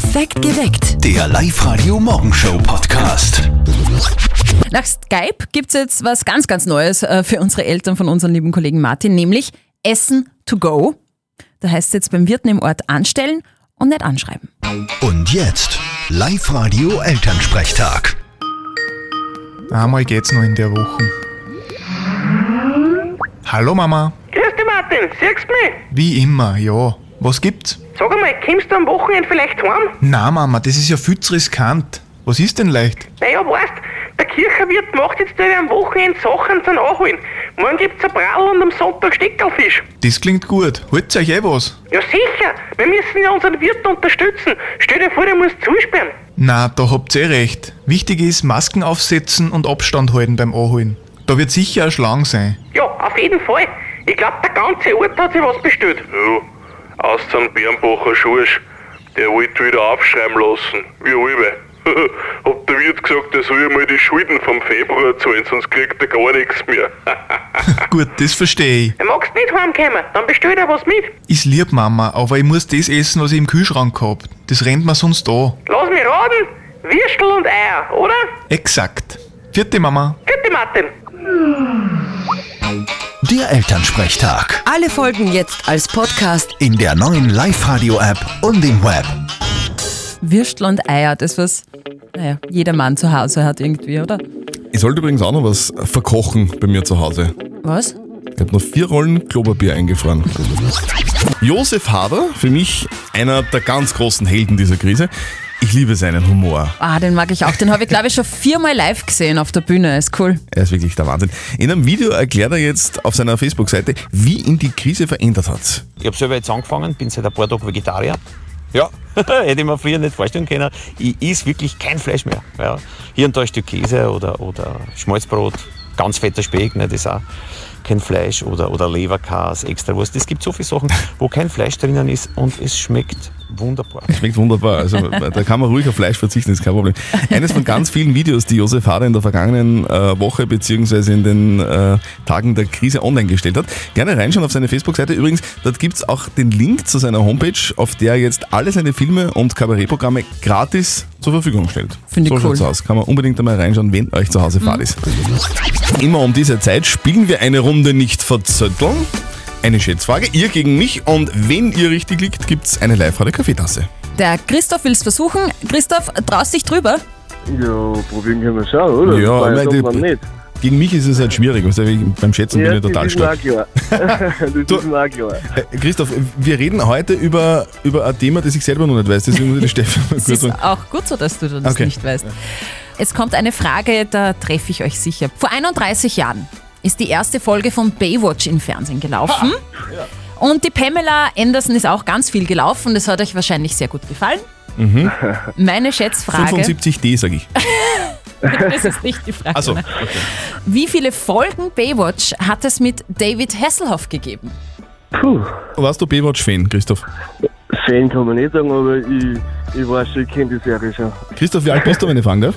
Perfekt geweckt. Der Live-Radio Morgenshow Podcast. Nach Skype gibt es jetzt was ganz, ganz Neues äh, für unsere Eltern von unserem lieben Kollegen Martin, nämlich Essen to go. Da heißt es jetzt beim Wirten im Ort anstellen und nicht anschreiben. Und jetzt Live-Radio Elternsprechtag. Einmal geht's noch in der Woche. Hallo Mama. Grüß dich, Martin. Siehst du mich? Wie immer, ja. Was gibt's? Sag einmal, kommst du am Wochenende vielleicht heim? Na Mama, das ist ja viel zu riskant. Was ist denn leicht? Naja, weißt, der Kirchenwirt macht jetzt wieder am Wochenende Sachen zum Anholen. Morgen gibt's ein Bratl und am Sonntag Steckerlfisch. Das klingt gut. Holt's euch eh was? Ja sicher, wir müssen ja unseren Wirt unterstützen. Stell dir vor, der muss zusperren. Na, da habt ihr eh recht. Wichtig ist, Masken aufsetzen und Abstand halten beim Anholen. Da wird sicher ein Schlang sein. Ja, auf jeden Fall. Ich glaub, der ganze Ort hat sich was bestellt. Ja, aus dem Bernbacher Schorsch. Der wollte wieder aufschreiben lassen. Wie alle. Hat der Wirt gesagt, er soll mal die Schulden vom Februar zahlen, sonst kriegt er gar nichts mehr. Gut, das verstehe ich. Er magst nicht heimkommen, dann bestell dir was mit. Ist lieb, Mama, aber ich muss das essen, was ich im Kühlschrank hab. Das rennt mir sonst an. Lass mich raten, Würstel und Eier, oder? Exakt. Vierte Mama. Bitte, Martin. Der Elternsprechtag. Alle Folgen jetzt als Podcast. In der neuen Live-Radio-App und im Web. Würstel und Eier, das was, naja, jeder Mann zu Hause hat irgendwie, oder? Ich sollte übrigens auch noch was verkochen bei mir zu Hause. Was? Ich habe noch vier Rollen Klopapier eingefroren. Josef Hader, für mich einer der ganz großen Helden dieser Krise. Ich liebe seinen Humor. Ah, den mag ich auch. Den habe ich, glaube ich, schon viermal live gesehen auf der Bühne. Ist cool. Er ist wirklich der Wahnsinn. In einem Video erklärt er jetzt auf seiner Facebook-Seite, wie ihn die Krise verändert hat. Ich habe selber jetzt angefangen, bin seit ein paar Tagen Vegetarier. Ja, hätte ich mir früher nicht vorstellen können. Ich esse wirklich kein Fleisch mehr. Ja. Hier und da ein Stück Käse oder, oder Schmalzbrot, ganz fetter Speck, ne, das ist auch kein Fleisch oder, oder Leberkas, Extrawurst. Es gibt so viele Sachen, wo kein Fleisch drinnen ist und es schmeckt wunderbar. Schmeckt wunderbar. Also da kann man ruhig auf Fleisch verzichten, ist kein Problem. Eines von ganz vielen Videos, die Josef Hader in der vergangenen äh, Woche beziehungsweise in den äh, Tagen der Krise online gestellt hat. Gerne reinschauen auf seine Facebook-Seite. Übrigens, dort gibt es auch den Link zu seiner Homepage, auf der er jetzt alle seine Filme und Kabarettprogramme gratis zur Verfügung stellt. Finde ich so cool. schaut's aus. Kann man unbedingt einmal reinschauen, wenn euch zu Hause Fahrt ist. Immer um diese Zeit spielen wir eine Runde nicht verzötteln. Eine Schätzfrage, ihr gegen mich und wenn ihr richtig liegt, gibt's eine Live-Radio-Kaffeetasse. Der Christoph will es versuchen. Christoph, traust dich drüber? Ja, probieren können wir schon, oder? Ja, Weil nein, sagt die- man nicht. Gegen mich ist es halt schwierig, also ich- beim Schätzen bin ich total das stark. ist mir auch klar. das ist mir auch klar. Christoph, wir reden heute über, über ein Thema, das ich selber noch nicht weiß, deswegen muss ich die Steffi mal Es kurz ist sagen. auch gut so, dass du das Okay. nicht weißt. Es kommt eine Frage, da treffe ich euch sicher. Vor 31 Jahren ist die erste Folge von Baywatch im Fernsehen gelaufen. Und die Pamela Anderson ist auch ganz viel gelaufen. Das hat euch wahrscheinlich sehr gut gefallen. Mhm. Meine Schätzfrage. 75D, sage ich. Das ist nicht die Frage. Also, ne? Wie viele Folgen Baywatch hat es mit David Hasselhoff gegeben? Puh, warst du Baywatch-Fan, Christoph? Fan kann man nicht sagen, aber ich, ich weiß schon, ich kenne die Serie schon. Christoph, wie alt bist du, wenn ich fragen darf?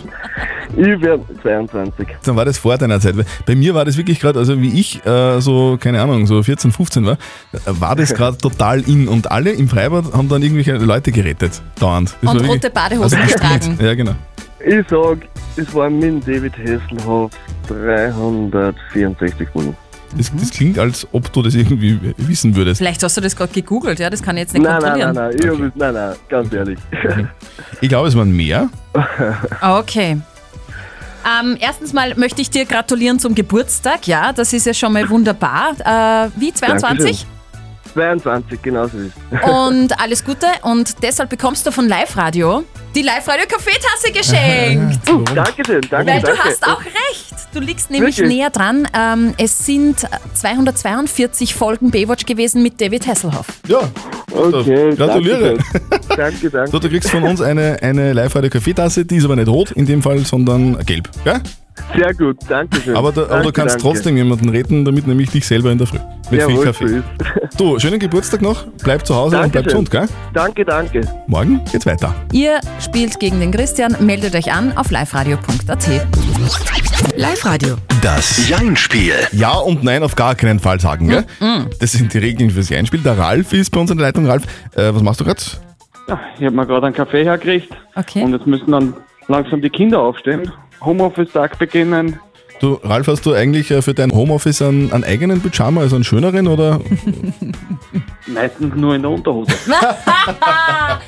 Ich werde 22. Dann war das vor deiner Zeit. Weil Bei mir war das wirklich gerade, also wie ich äh, so, keine Ahnung, so 14, 15 war, äh, war das gerade total in und alle im Freibad haben dann irgendwelche Leute gerettet, dauernd. Das Und war rote Badehosen gespielt. getragen. Ja, genau. Ich sag, es waren mit David Hasselhoff 364 Folgen. Das, das klingt, als ob du das irgendwie wissen würdest. Vielleicht hast du das gerade gegoogelt, ja? Das kann ich jetzt nicht Nein, nein, kontrollieren. nein, nein, hab es- nein, nein, ganz ehrlich. Ich glaube, es waren mehr. Okay. Ähm, erstens mal möchte ich dir gratulieren zum Geburtstag. Ja, das ist ja schon mal wunderbar. Äh, wie, 22? 22, genau so ist Und alles Gute. Und deshalb bekommst du von Live Radio die Live Radio Kaffeetasse geschenkt. Dankeschön, danke, Weil du danke. hast auch recht. Du liegst nämlich Wirklich? näher dran. Ähm, es sind 242 Folgen Baywatch gewesen mit David Hasselhoff. Ja, Okay, gratuliere. Danke, danke. danke. So, du kriegst von uns eine, eine Live-Radio-Kaffeetasse, die ist aber nicht rot in dem Fall, sondern gelb. Gell? Sehr gut, danke schön. Aber, da, aber du Danke, kannst danke. trotzdem jemanden retten, damit nämlich dich selber in der Früh. Mit viel Kaffee. Du, schönen Geburtstag noch, bleib zu Hause und bleib gesund, gell? Danke, danke. Morgen geht's weiter. Ihr spielt gegen den Christian. Meldet euch an auf liveradio.at. Live-Radio. Das Jein-Spiel. Ja und nein auf gar keinen Fall sagen, gell? Das sind die Regeln fürs Einspiel. Der Ralf ist bei uns in der Leitung. Ralf, äh, was machst du gerade? Ich habe mir gerade einen Kaffee hergekriegt Okay. und jetzt müssen dann langsam die Kinder aufstehen. Homeoffice-Tag beginnen. Du, Ralf, hast du eigentlich äh, für dein Homeoffice einen, einen eigenen Pyjama, also einen schöneren oder? Meistens nur in der Unterhose.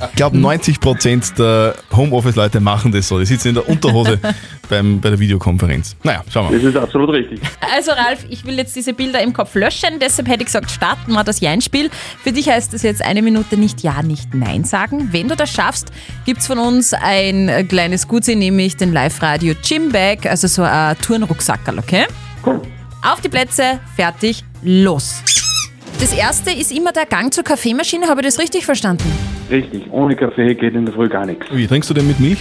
Ich glaube, 90% der Homeoffice-Leute machen das so. Die sitzen in der Unterhose beim, bei der Videokonferenz. Naja, schauen wir. Das ist absolut richtig. Also Ralf, ich will jetzt diese Bilder im Kopf löschen, deshalb hätte ich gesagt, starten wir das Jein-Spiel. Für dich heißt es jetzt eine Minute nicht Ja, nicht Nein sagen. Wenn du das schaffst, gibt's von uns ein kleines Gutsy, nämlich den Live-Radio Gymbag, also so ein Turnrucksackerl, okay? Cool. Auf die Plätze, fertig, los. Das erste ist immer der Gang zur Kaffeemaschine, habe ich das richtig verstanden? Richtig. Ohne Kaffee geht in der Früh gar nichts. Wie, trinkst du denn mit Milch?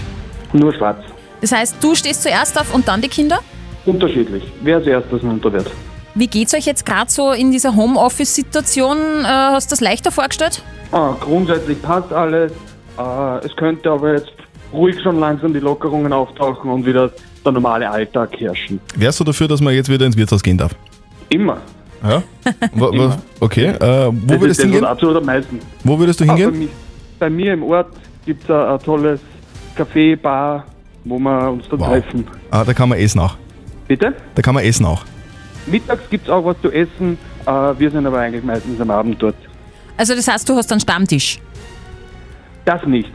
Nur schwarz. Das heißt, du stehst zuerst auf und dann die Kinder? Unterschiedlich. Wer als erstes runter wird. Wie geht's euch jetzt gerade so in dieser Homeoffice-Situation? Äh, hast du das leichter vorgestellt? Ah, grundsätzlich passt alles. Ah, es könnte aber jetzt ruhig schon langsam die Lockerungen auftauchen und wieder der normale Alltag herrschen. Wärst du dafür, dass man jetzt wieder ins Wirtshaus gehen darf? Immer. Ja? Wa- okay, äh, wo Das würdest ist du hingehen? absolut am meisten. Wo würdest du Ah, bei, hingehen? mi- bei mir im Ort gibt es ein, ein tolles Café, Bar, wo wir uns da Wow. treffen. Ah, da kann man essen auch. Bitte? Da kann man essen auch. Mittags gibt es auch was zu essen. Äh, wir sind aber eigentlich meistens am Abend dort. Also das heißt, du hast einen Stammtisch. Das nicht.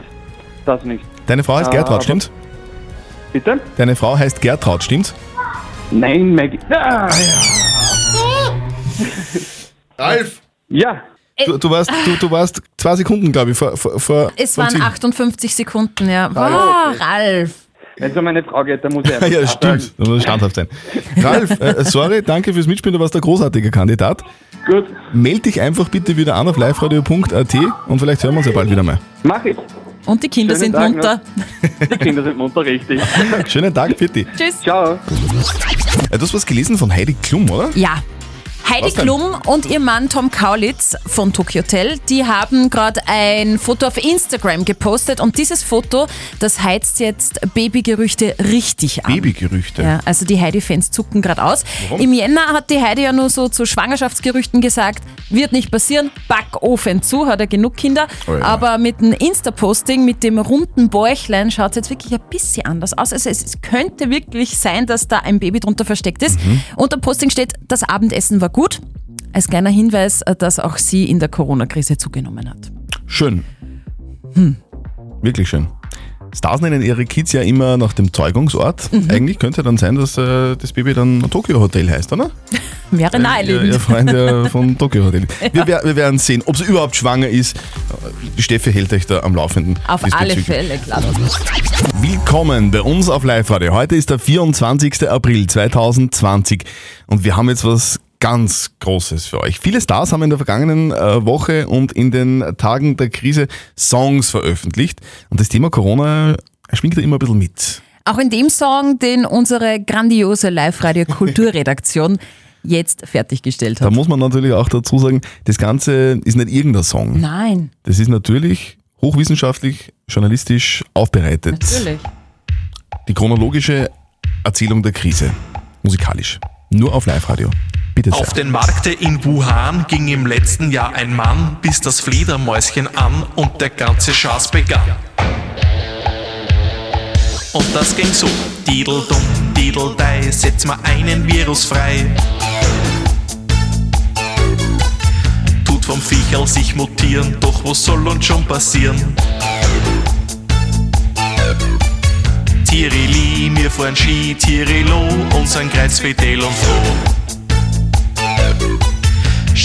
Das nicht. Deine Frau heißt Ah, Gertraud, aber- stimmt's? Bitte? Deine Frau heißt Gertraud, stimmt's? Nein, Maggie. Ah, Ralf! ja, Du, du, warst, du, du warst zwei Sekunden, glaube ich, vor, vor, vor Es vor waren Ziel. 58 Sekunden, ja. Ah, Wow, okay. Ralf. wenn es um meine Frau geht, dann muss ich einfach Ja, Ja stimmt. Da muss standhaft sein. Ralf, äh, sorry, danke fürs Mitspielen, du warst ein großartiger Kandidat. Gut, Meld dich einfach bitte wieder an auf liveradio.at und vielleicht hören wir uns ja bald wieder mal. mach ich. Und die Kinder Schönen sind Tag munter. Die Kinder sind munter, richtig. Schönen Tag, Pitti. Tschüss. Ciao. Du hast was gelesen von Heidi Klum, oder? Ja. Heidi? Klum und ihr Mann Tom Kaulitz von Tokyo Hotel, die haben gerade ein Foto auf Instagram gepostet und dieses Foto, das heizt jetzt Babygerüchte richtig an. Babygerüchte. Ja, also die Heidi-Fans zucken gerade aus. Warum? Im Jänner hat die Heidi ja nur so zu Schwangerschaftsgerüchten gesagt, wird nicht passieren, Backofen zu, hat er genug Kinder. Oh ja. Aber mit dem Insta-Posting, mit dem runden Bäuchlein schaut es jetzt wirklich ein bisschen anders aus. Also es, es könnte wirklich sein, dass da ein Baby drunter versteckt ist. Mhm. Unter Posting steht, das Abendessen war gut. Als kleiner Hinweis, dass auch sie in der Corona-Krise zugenommen hat. Schön. Wirklich schön. Stars nennen ihre Kids ja immer nach dem Zeugungsort. Mhm. Eigentlich könnte dann sein, dass äh, das Baby dann Tokyo Hotel heißt, oder? Wäre Ihr, naheliegend. ihr Freund ja von Tokyo Hotel. Wir, wer- wir werden sehen, ob sie überhaupt schwanger ist. Die Steffi hält euch da am Laufenden. Auf alle. Fälle, klar. Willkommen bei uns auf Live-Radio. Heute ist der 24. April 2020 und wir haben jetzt was ganz Großes für euch. Viele Stars haben in der vergangenen äh, Woche und in den Tagen der Krise Songs veröffentlicht und das Thema Corona schwingt da immer ein bisschen mit. Auch in dem Song, den unsere grandiose Live-Radio-Kulturredaktion jetzt fertiggestellt Da hat. muss man natürlich auch dazu sagen, das Ganze ist nicht irgendein Song. Nein, Das ist natürlich hochwissenschaftlich, journalistisch aufbereitet. natürlich. Die chronologische Erzählung der Krise. Musikalisch. Nur auf Live-Radio. Bitte sehr. Auf den Markte in Wuhan ging im letzten Jahr ein Mann, bis das Fledermäuschen an und der ganze Schaß begann. Und das ging so. Dideldum, Dideldei, setz mal einen Virus frei. Tut vom Viecherl sich mutieren, doch was soll uns schon passieren? Tirili, mir fahren Ski, Tirilo, unseren Kreuz Fidel und froh.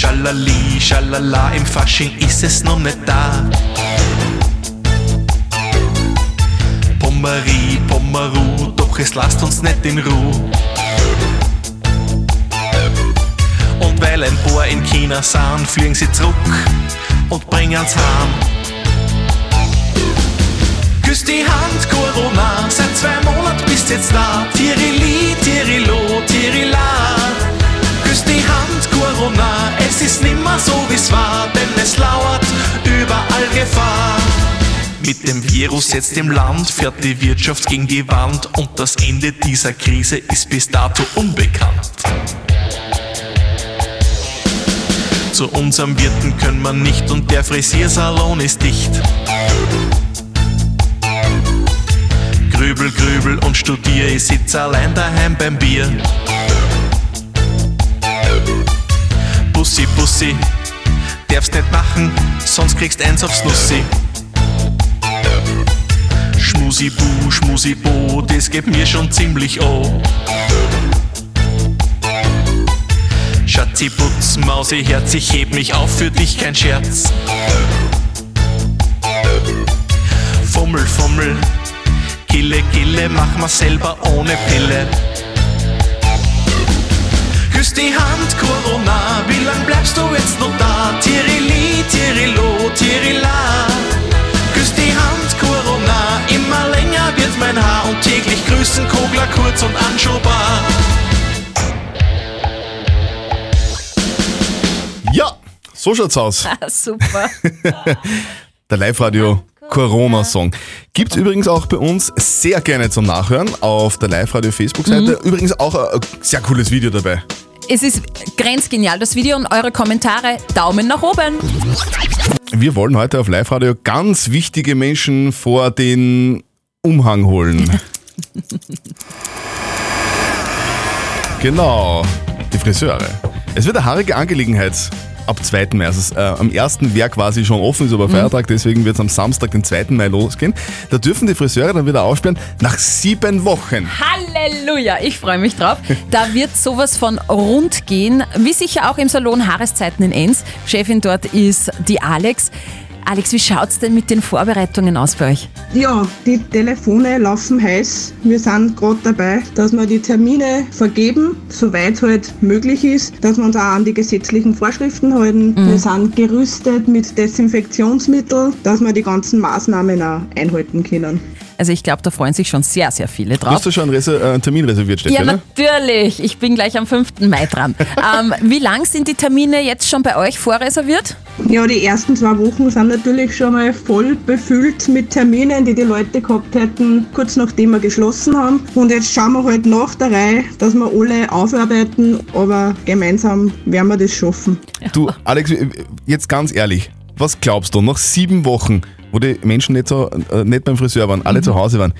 Schalali, schalala, im Fasching ist es noch nicht da. Pommerie, Pommeru, doch es lasst uns nicht in Ruhe. Und weil ein paar in China sind, fliegen sie zurück und bringen's heim. Küss die Hand, Corona, seit zwei Monaten bist jetzt da. Tirili, Tirilo, Tirila. Hand, Corona, es ist nimmer so wie's war, denn es lauert überall Gefahr. Mit dem Virus jetzt im Land fährt die Wirtschaft gegen die Wand und das Ende dieser Krise ist bis dato unbekannt. Zu unserem Wirten können wir nicht und der Frisiersalon ist dicht. Grübel, grübel und studier, ich sitz allein daheim beim Bier. Bussi, Bussi, darfst nicht machen, sonst kriegst eins aufs Nussi. Schmusi, bu, schmusi, bo, das geht mir schon ziemlich an. Schatzi, Putz, Mausi, Herz, ich heb mich auf, für dich kein Scherz. Fummel, Fummel, Gille, Gille, mach mal selber ohne Pille. Küss die Hand, Corona, wie lang bleibst du jetzt noch da? Tirili, Tirilo, Tirila. Küss die Hand, Corona, immer länger wird mein Haar und täglich grüßen Kogler kurz und anschaubar. Ja, so schaut's aus. Ah, Super. Der Live-Radio Corona-Song. Gibt's übrigens auch bei uns sehr gerne zum Nachhören auf der Live-Radio Facebook-Seite. Übrigens auch ein sehr cooles Video dabei. Es ist grenzgenial, das Video und eure Kommentare. Daumen nach oben. Wir wollen heute auf Live-Radio ganz wichtige Menschen vor den Umhang holen. genau, die Friseure. Es wird eine haarige Angelegenheit ab 2. Mai. Also, äh, am 1. wäre quasi schon offen, ist aber Feiertag, deswegen wird es am Samstag, den 2. Mai losgehen. Da dürfen die Friseure dann wieder aufsperren nach sieben Wochen. Halleluja, ich freue mich drauf. Da wird sowas von rund gehen, wie sicher auch im Salon Haareszeiten in Enns. Chefin dort ist die Alex. Alex, wie schaut's denn mit den Vorbereitungen aus bei euch? Ja, die Telefone laufen heiß. Wir sind gerade dabei, dass wir die Termine vergeben, soweit halt möglich ist, dass wir uns auch an die gesetzlichen Vorschriften halten. Wir sind gerüstet mit Desinfektionsmittel, dass wir die ganzen Maßnahmen auch einhalten können. Also ich glaube, da freuen sich schon sehr, sehr viele drauf. Hast du schon einen, äh, einen Termin reserviert, Steffi? Ja, oder? natürlich. Ich bin gleich am 5. Mai dran. ähm, wie lang sind die Termine jetzt schon bei euch vorreserviert? Ja, die ersten zwei Wochen sind natürlich schon mal voll befüllt mit Terminen, die die Leute gehabt hätten, kurz nachdem wir geschlossen haben. Und jetzt schauen wir halt nach der Reihe, dass wir alle aufarbeiten, aber gemeinsam werden wir das schaffen. Du, Alex, jetzt ganz ehrlich, was glaubst du, nach sieben Wochen, wo die Menschen nicht, so, äh, nicht beim Friseur waren, alle zu Hause waren,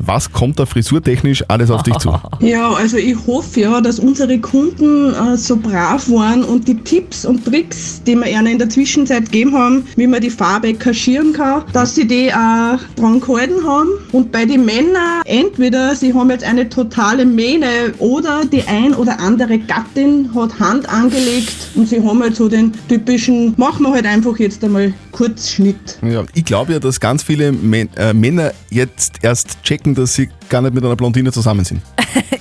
was kommt da frisurtechnisch alles auf dich zu? Ja, also ich hoffe ja, dass unsere Kunden äh, so brav waren und die Tipps und Tricks, die wir ihnen in der Zwischenzeit gegeben haben, wie man die Farbe kaschieren kann, dass sie die auch dran gehalten haben. Und bei den Männern entweder sie haben jetzt eine totale Mähne oder die ein oder andere Gattin hat Hand angelegt und sie haben halt so den typischen, machen wir halt einfach jetzt einmal Kurzschnitt. Ja, ich glaube ja, dass ganz viele Män äh, Männer jetzt erst checken, dass sie gar nicht mit einer Blondine zusammen sind.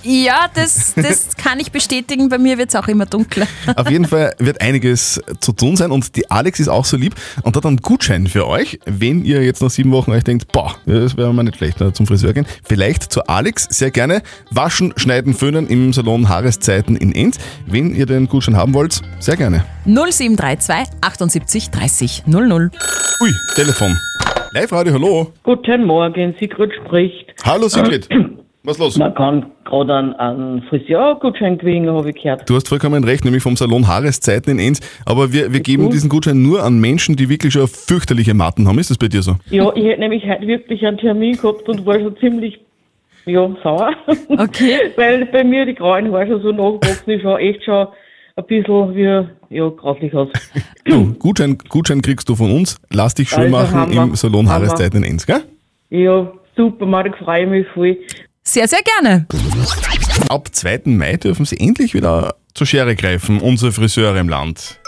Ja, das, das kann ich bestätigen. Bei mir wird es auch immer dunkler. Auf jeden Fall wird einiges zu tun sein und die Alex ist auch so lieb und hat einen Gutschein für euch, wenn ihr jetzt nach sieben Wochen euch denkt, boah, das wäre mal nicht schlecht, zum Friseur gehen. Vielleicht zu Alex sehr gerne waschen, schneiden, föhnen im Salon Haareszeiten in Enz. Wenn ihr den Gutschein haben wollt, sehr gerne. 0732 78 30 00. Ui, Telefon. Live-Radio, hallo. Guten Morgen, Sigrid spricht. Hallo Sigrid. Was los? Man kann gerade einen, einen Friseurgutschein kriegen, habe ich gehört. Du hast vollkommen recht, nämlich vom Salon Haareszeiten in Enz. Aber wir, wir geben diesen Gutschein nur an Menschen, die wirklich schon fürchterliche Matten haben. Ist das bei dir so? Ja, ich hätte nämlich heute wirklich einen Termin gehabt und war schon ziemlich ja, sauer. Okay. Weil bei mir die grauen Haare schon so nachgewachsen ist, schaut echt schon ein bisschen wie, ja, grauslich aus. Du, Gutschein, Gutschein kriegst du von uns. Lass dich schön Also machen Hammer. im Salon Hammer. Haareszeiten in Enz, gell? Ja, super, Marek, freue mich voll. Sehr, sehr gerne. Ab 2. Mai dürfen sie endlich wieder zur Schere greifen, unsere Friseure im Land.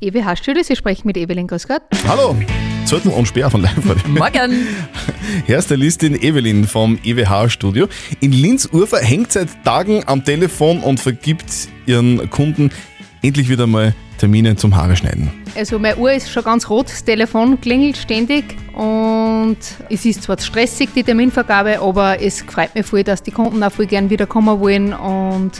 EWH Studio, Sie sprechen mit Evelyn Grüß Gott. Hallo, Zettel und Speer von live Morgen. Hairstylistin Evelyn vom EWH-Studio. In Linz-Urfer hängt seit Tagen am Telefon und vergibt ihren Kunden endlich wieder mal Termine zum Haare schneiden. Also meine Uhr ist schon ganz rot, das Telefon klingelt ständig und es ist zwar stressig, die Terminvergabe, aber es freut mich voll, dass die Kunden auch voll gern wieder kommen wollen und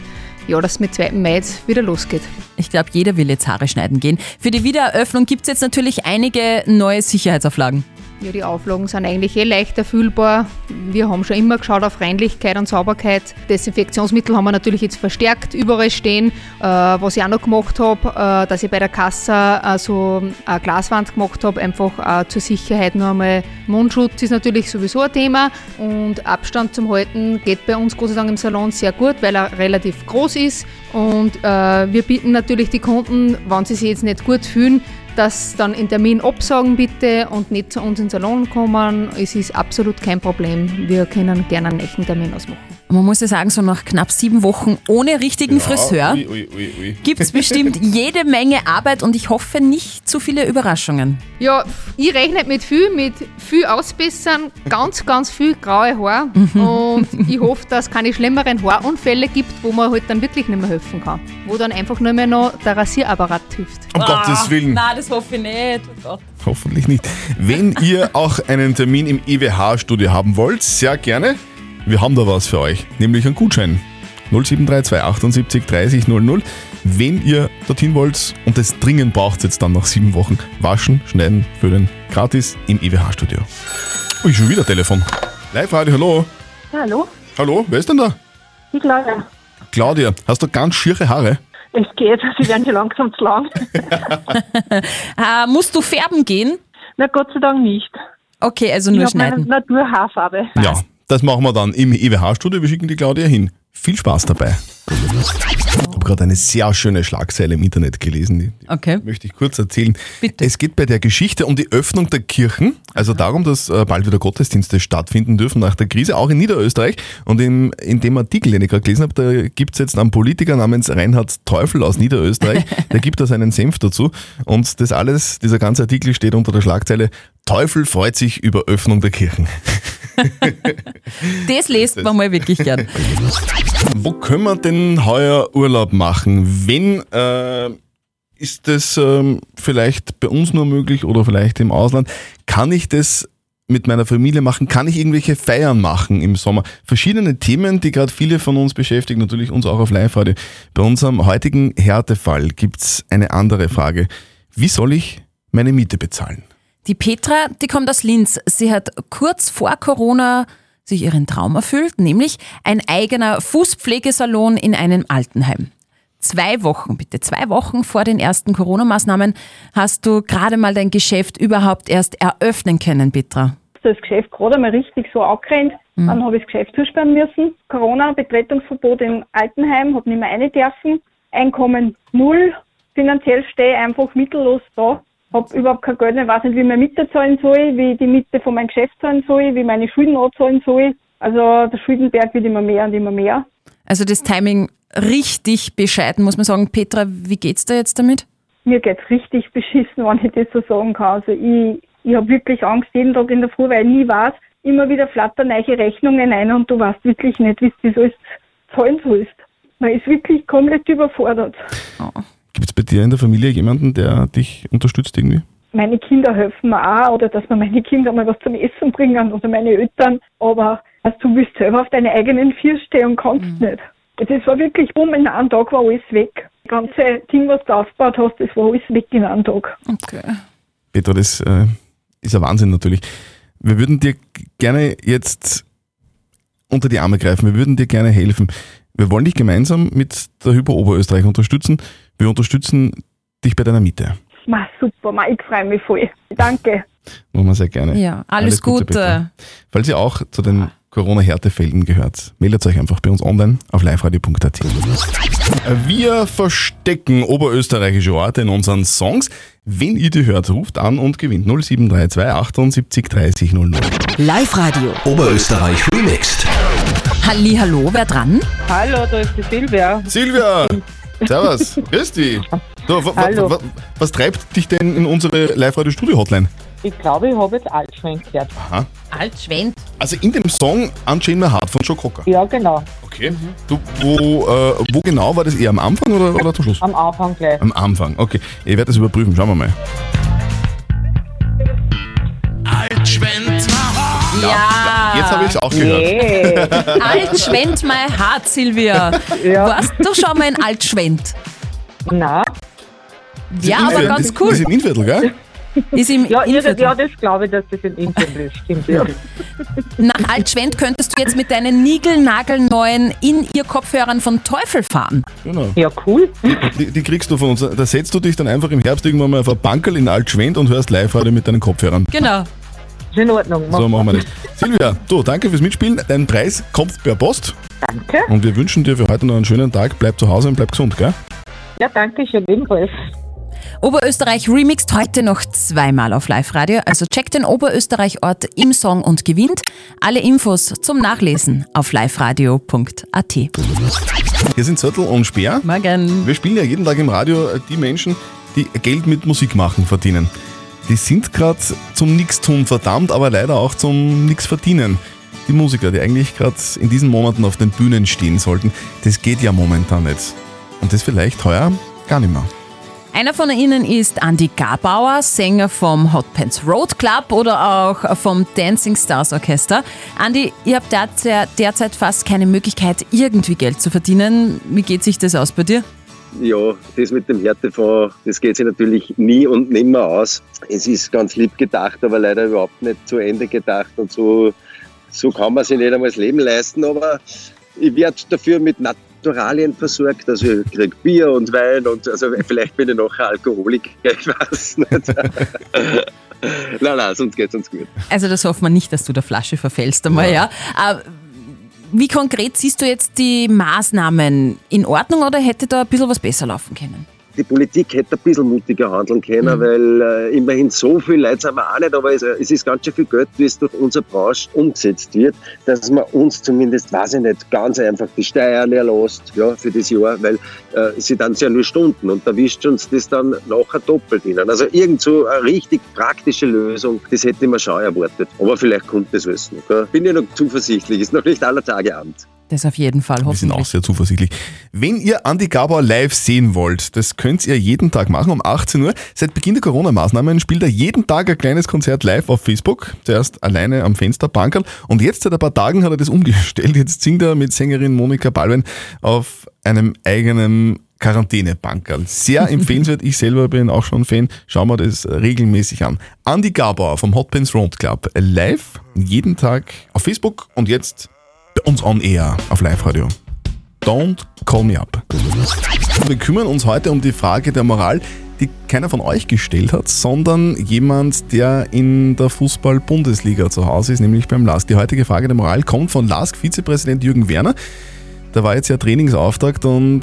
ja, dass mit 2. Mai jetzt wieder losgeht. Ich glaube, jeder will jetzt Haare schneiden gehen. Für die Wiedereröffnung gibt es jetzt natürlich einige neue Sicherheitsauflagen. Ja, die Auflagen sind eigentlich eh leicht erfüllbar. Wir haben schon immer geschaut auf Reinlichkeit und Sauberkeit. Desinfektionsmittel haben wir natürlich jetzt verstärkt überall stehen. Äh, was ich auch noch gemacht habe, äh, dass ich bei der Kasse äh, so eine Glaswand gemacht habe, einfach zur Sicherheit nur einmal. Mundschutz ist natürlich sowieso ein Thema und Abstand zum Halten geht bei uns Gott sei Dank im Salon sehr gut, weil er relativ groß ist. Und wir bitten natürlich die Kunden, wenn sie sich jetzt nicht gut fühlen, dass dann den Termin absagen bitte und nicht zu uns in den Salon kommen. Es ist absolut kein Problem. Wir können gerne einen echten Termin ausmachen. Man muss ja sagen, so nach knapp sieben Wochen ohne richtigen Friseur ui, ui. gibt es bestimmt jede Menge Arbeit und ich hoffe nicht zu viele Überraschungen. Ja, ich rechne mit viel, mit viel Ausbessern, ganz, ganz viel graue Haare und ich hoffe, dass es keine schlimmeren Haarunfälle gibt, wo man halt dann wirklich nicht mehr helfen kann. Wo dann einfach nur mehr noch der Rasierapparat hilft. Um Gottes Willen. Nein, das hoffe ich nicht. Oh Gott. Hoffentlich nicht. Wenn ihr auch einen Termin im EWH-Studio haben wollt, sehr gerne. Wir haben da was für euch, nämlich einen Gutschein. 0732 78 30 00. Wenn ihr dorthin wollt und es dringend braucht, jetzt dann nach sieben Wochen waschen, schneiden, föhnen, gratis im EWH-Studio. Ui, schon wieder Telefon. Live-Radio, hallo. Hallo, Hallo, wer ist denn da? ich glaube, Claudia, hast du ganz schiere Haare? es geht, sie werden schon langsam zu lang. Äh, musst du färben gehen? Na Gott sei Dank nicht. Okay, also ich nur habe meine schneiden. Naturhaarfarbe. Ja, das machen wir dann im EWH-Studio. Wir schicken die Claudia hin. Viel Spaß dabei. Ich habe gerade eine sehr schöne Schlagzeile im Internet gelesen. Die Okay. möchte ich kurz erzählen. Es geht bei der Geschichte um die Öffnung der Kirchen, also darum, dass äh, bald wieder Gottesdienste stattfinden dürfen nach der Krise, auch in Niederösterreich. Und in, in dem Artikel, den ich gerade gelesen habe, da gibt es jetzt einen Politiker namens Reinhard Teufel aus Niederösterreich, der gibt da seinen Senf dazu. Und das alles, dieser ganze Artikel steht unter der Schlagzeile Teufel freut sich über Öffnung der Kirchen. Das lest man mal wirklich gern. Wo können wir denn heuer Urlaub machen? Wenn äh, ist das ähm, vielleicht bei uns nur möglich oder vielleicht im Ausland? Kann ich das mit meiner Familie machen? Kann ich irgendwelche Feiern machen im Sommer? Verschiedene Themen, die gerade viele von uns beschäftigen, natürlich uns auch auf Live-Radio. Bei unserem heutigen Härtefall gibt's eine andere Frage. Wie soll ich meine Miete bezahlen? Die Petra, die kommt aus Linz. Sie hat kurz vor Corona sich ihren Traum erfüllt, nämlich ein eigener Fußpflegesalon in einem Altenheim. Zwei Wochen, bitte, zwei Wochen vor den ersten Corona-Maßnahmen hast du gerade mal dein Geschäft überhaupt erst eröffnen können, Petra. Das Geschäft gerade einmal richtig so angerannt. Mhm. Dann habe ich das Geschäft zusperren müssen. Corona, Betretungsverbot im Altenheim, habe nicht mehr rein dürfen. Einkommen null. Finanziell stehe ich einfach mittellos da. Habe überhaupt kein Geld mehr, weiß nicht, wie ich meine Miete zahlen soll, wie ich die Miete von meinem Geschäft zahlen soll, wie ich meine Schulden anzahlen soll. Also der Schuldenberg wird immer mehr und immer mehr. Also das Timing richtig bescheiden, muss man sagen. Petra, wie geht's da jetzt damit? mir geht's richtig beschissen, wenn ich das so sagen kann. Also ich, ich habe wirklich Angst jeden Tag in der Früh, weil ich nie weiß, immer wieder flattern neue Rechnungen ein und du weißt wirklich nicht, wie du das alles zahlen sollst. Man ist wirklich komplett überfordert. Gibt es bei dir in der Familie jemanden, der dich unterstützt irgendwie? Meine Kinder helfen mir auch oder dass mir meine Kinder mal was zum Essen bringen oder meine Eltern. Aber also, du willst selber auf deine eigenen vier stehen und kannst nicht. Das war wirklich um in einem Tag war alles weg. Das ganze Ding, was du aufgebaut hast, das war alles weg in einem Tag. Okay. Petra, das äh, ist ein Wahnsinn natürlich. Wir würden dir gerne jetzt unter die Arme greifen. Wir würden dir gerne helfen. Wir wollen dich gemeinsam mit der Hypo Oberösterreich unterstützen. Wir unterstützen dich bei deiner Miete. Ma, super, ma, ich freue mich voll. Danke. Machen wir sehr gerne. Ja, alles Gute. Petra. Falls ihr auch zu den Corona-Härtefällen gehört, meldet euch einfach bei uns online auf liveradio.at. Wir verstecken oberösterreichische Orte in unseren Songs. Wenn ihr die hört, ruft an und gewinnt 0732 78 30 00. Live-Radio. Oberösterreich remixed. Halli, hallo, wer dran? Hallo, da ist die Silvia. Silvia! Servus, grüß dich. Du, wa, wa, Hallo. wa, was treibt dich denn in unsere Live-Radio-Studio-Hotline? Ich glaube, ich habe jetzt Altschwenk gehört. Aha. Altschwend. Also in dem Song Unchain My Heart von Joe Cocker. Ja, genau. Okay. Du, wo, äh, wo genau war das eher am Anfang oder, oder zum Schluss? Am Anfang gleich. Am Anfang, okay. Ich werde das überprüfen, schauen wir mal. Ja. Jetzt habe ich es auch gehört. Altschwend my heart, Silvia. Warst du schon mal in Altschwend? Na. Ja, aber ganz cool. Das ist in Innviertel, gell? Ist im ja, Innviertel. ja, das glaube ich, dass das im Innviertel ist. Stimmt, ja. Nach Altschwend könntest du jetzt mit deinen niegelnagelneuen In-Ear-Kopfhörern von Teufel fahren. Genau. Ja, cool. Die, die kriegst du von uns. Da setzt du dich dann einfach im Herbst irgendwann mal auf ein Bankerl in Altschwend und hörst Live-Radio mit deinen Kopfhörern. Genau. Ist in Ordnung. So machen wir das. Silvia, du, danke fürs Mitspielen. Dein Preis kommt per Post. Danke. Und wir wünschen dir für heute noch einen schönen Tag. Bleib zu Hause und bleib gesund, gell? Ja, danke schön, ebenfalls. Oberösterreich remixt heute noch zweimal auf Live-Radio. Also checkt den Oberösterreich-Ort im Song und gewinnt. Alle Infos zum Nachlesen auf liveradio.at. Hier sind Zettel und Speer. Morgen. Wir spielen ja jeden Tag im Radio die Menschen, die Geld mit Musik machen verdienen. Die sind gerade zum Nix-Tun verdammt, aber leider auch zum Nix-Verdienen. Die Musiker, die eigentlich gerade in diesen Monaten auf den Bühnen stehen sollten, das geht ja momentan nicht. Und das vielleicht heuer gar nicht mehr. Einer von ihnen ist Andy Garbauer, Sänger vom Hot Pants Road Club oder auch vom Dancing Stars Orchester. Andy, ihr habt derzeit fast keine Möglichkeit, irgendwie Geld zu verdienen. Wie geht sich das aus bei dir? Ja, das mit dem Härtefonds, das geht sich natürlich nie und nimmer aus. Es ist ganz lieb gedacht, aber leider überhaupt nicht zu Ende gedacht und so, so kann man sich nicht einmal das Leben leisten. Aber ich werde dafür mit Naturalien versorgt, also ich kriege Bier und Wein und also vielleicht bin ich nachher Alkoholiker, ich weiß nicht. nein, nein, sonst geht's uns gut. Also das hoffen wir nicht, dass du der Flasche verfällst einmal, ja. Aber wie konkret siehst du jetzt die Maßnahmen in Ordnung oder hätte da ein bisschen was besser laufen können? Die Politik hätte ein bisschen mutiger handeln können, weil äh, immerhin so viel Leute sind wir auch nicht, aber es, äh, es ist ganz schön viel Geld, wie es durch unsere Branche umgesetzt wird, dass man uns zumindest, weiß ich nicht, ganz einfach die Steuern erlässt ja, für das Jahr, weil äh, sie dann ja nur Stunden und da wischt uns das dann nachher doppelt ihnen. Also irgend so eine richtig praktische Lösung, das hätte ich mir schon erwartet. Aber vielleicht kommt das alles noch. Gell? Bin ja noch zuversichtlich, ist noch nicht aller Tage Abend. Das auf jeden Fall, Wir sind auch sehr zuversichtlich. Wenn ihr Andi Gabor live sehen wollt, das könnt ihr jeden Tag machen um 18 Uhr. Seit Beginn der Corona-Maßnahmen spielt er jeden Tag ein kleines Konzert live auf Facebook. Zuerst alleine am Fensterbankerl und jetzt seit ein paar Tagen hat er das umgestellt. Jetzt singt er mit Sängerin Monika Balwen auf einem eigenen Quarantänebankerl. Sehr empfehlenswert. Ich selber bin auch schon Fan. Schauen wir das regelmäßig an. Andi Gabor vom Hot Pants Road Club live jeden Tag auf Facebook und jetzt uns on air auf Live-Radio. Don't call me up. Wir kümmern uns heute um die Frage der Moral, die keiner von euch gestellt hat, sondern jemand, der in der Fußball-Bundesliga zu Hause ist, nämlich beim LASK. Die heutige Frage der Moral kommt von LASK-Vizepräsident Jürgen Werner. Da war jetzt ja Trainingsauftakt und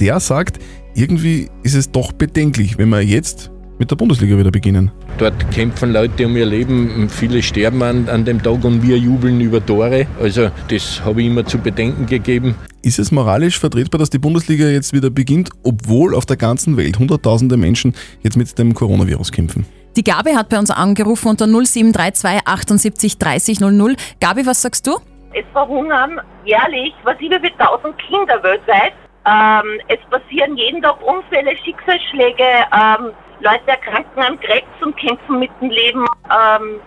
der sagt, irgendwie ist es doch bedenklich, wenn wir jetzt mit der Bundesliga wieder beginnen. Dort kämpfen Leute um ihr Leben, viele sterben an, an dem Tag und wir jubeln über Tore. Also das habe ich immer zu bedenken gegeben. Ist es moralisch vertretbar, dass die Bundesliga jetzt wieder beginnt, obwohl auf der ganzen Welt Hunderttausende Menschen jetzt mit dem Coronavirus kämpfen? Die Gabi hat bei uns angerufen unter 0732 78 30 00. Gabi, was sagst du? Es verhungern jährlich, was über 1000 Kinder weltweit. Ähm, es passieren jeden Tag Unfälle, Schicksalsschläge, ähm, Leute erkranken an Krebs und kämpfen mit dem Leben. Ähm,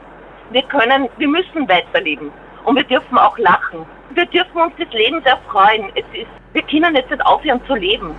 wir können, wir müssen weiterleben und wir dürfen auch lachen. Wir dürfen uns des Lebens erfreuen. Es ist, wir können jetzt nicht aufhören zu leben.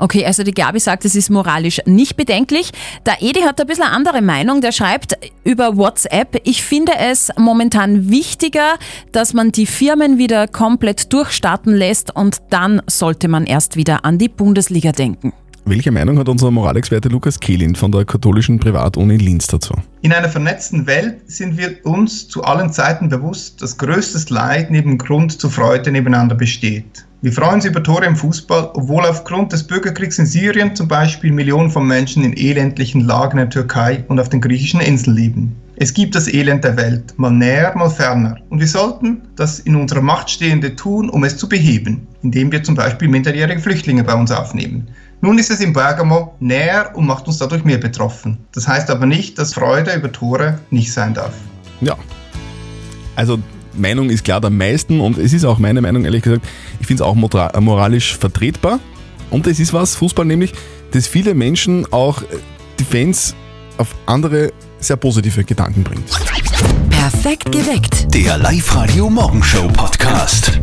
Okay, also die Gabi sagt, es ist moralisch nicht bedenklich. Der Edi hat ein bisschen eine andere Meinung. Der schreibt über WhatsApp, ich finde es momentan wichtiger, dass man die Firmen wieder komplett durchstarten lässt und dann sollte man erst wieder an die Bundesliga denken. Welche Meinung hat unser Moralexperte Lukas Kehlin von der katholischen Privatuni Linz dazu? In einer vernetzten Welt sind wir uns zu allen Zeiten bewusst, dass größtes Leid neben Grund zur Freude nebeneinander besteht. Wir freuen uns über Tore im Fußball, obwohl aufgrund des Bürgerkriegs in Syrien zum Beispiel Millionen von Menschen in elendlichen Lagen in der Türkei und auf den griechischen Inseln leben. Es gibt das Elend der Welt, mal näher, mal ferner. Und wir sollten das in unserer Macht Stehende tun, um es zu beheben, indem wir zum Beispiel minderjährige Flüchtlinge bei uns aufnehmen. Nun ist es in Bergamo näher und macht uns dadurch mehr betroffen. Das heißt aber nicht, dass Freude über Tore nicht sein darf. Ja. Also Meinung ist klar der meisten und es ist auch meine Meinung, ehrlich gesagt. Ich finde es auch mora- moralisch vertretbar. Und es ist was, Fußball nämlich, dass viele Menschen auch äh, die Fans auf andere sehr positive Gedanken bringt. Perfekt geweckt. Der Live-Radio Morgenshow Podcast.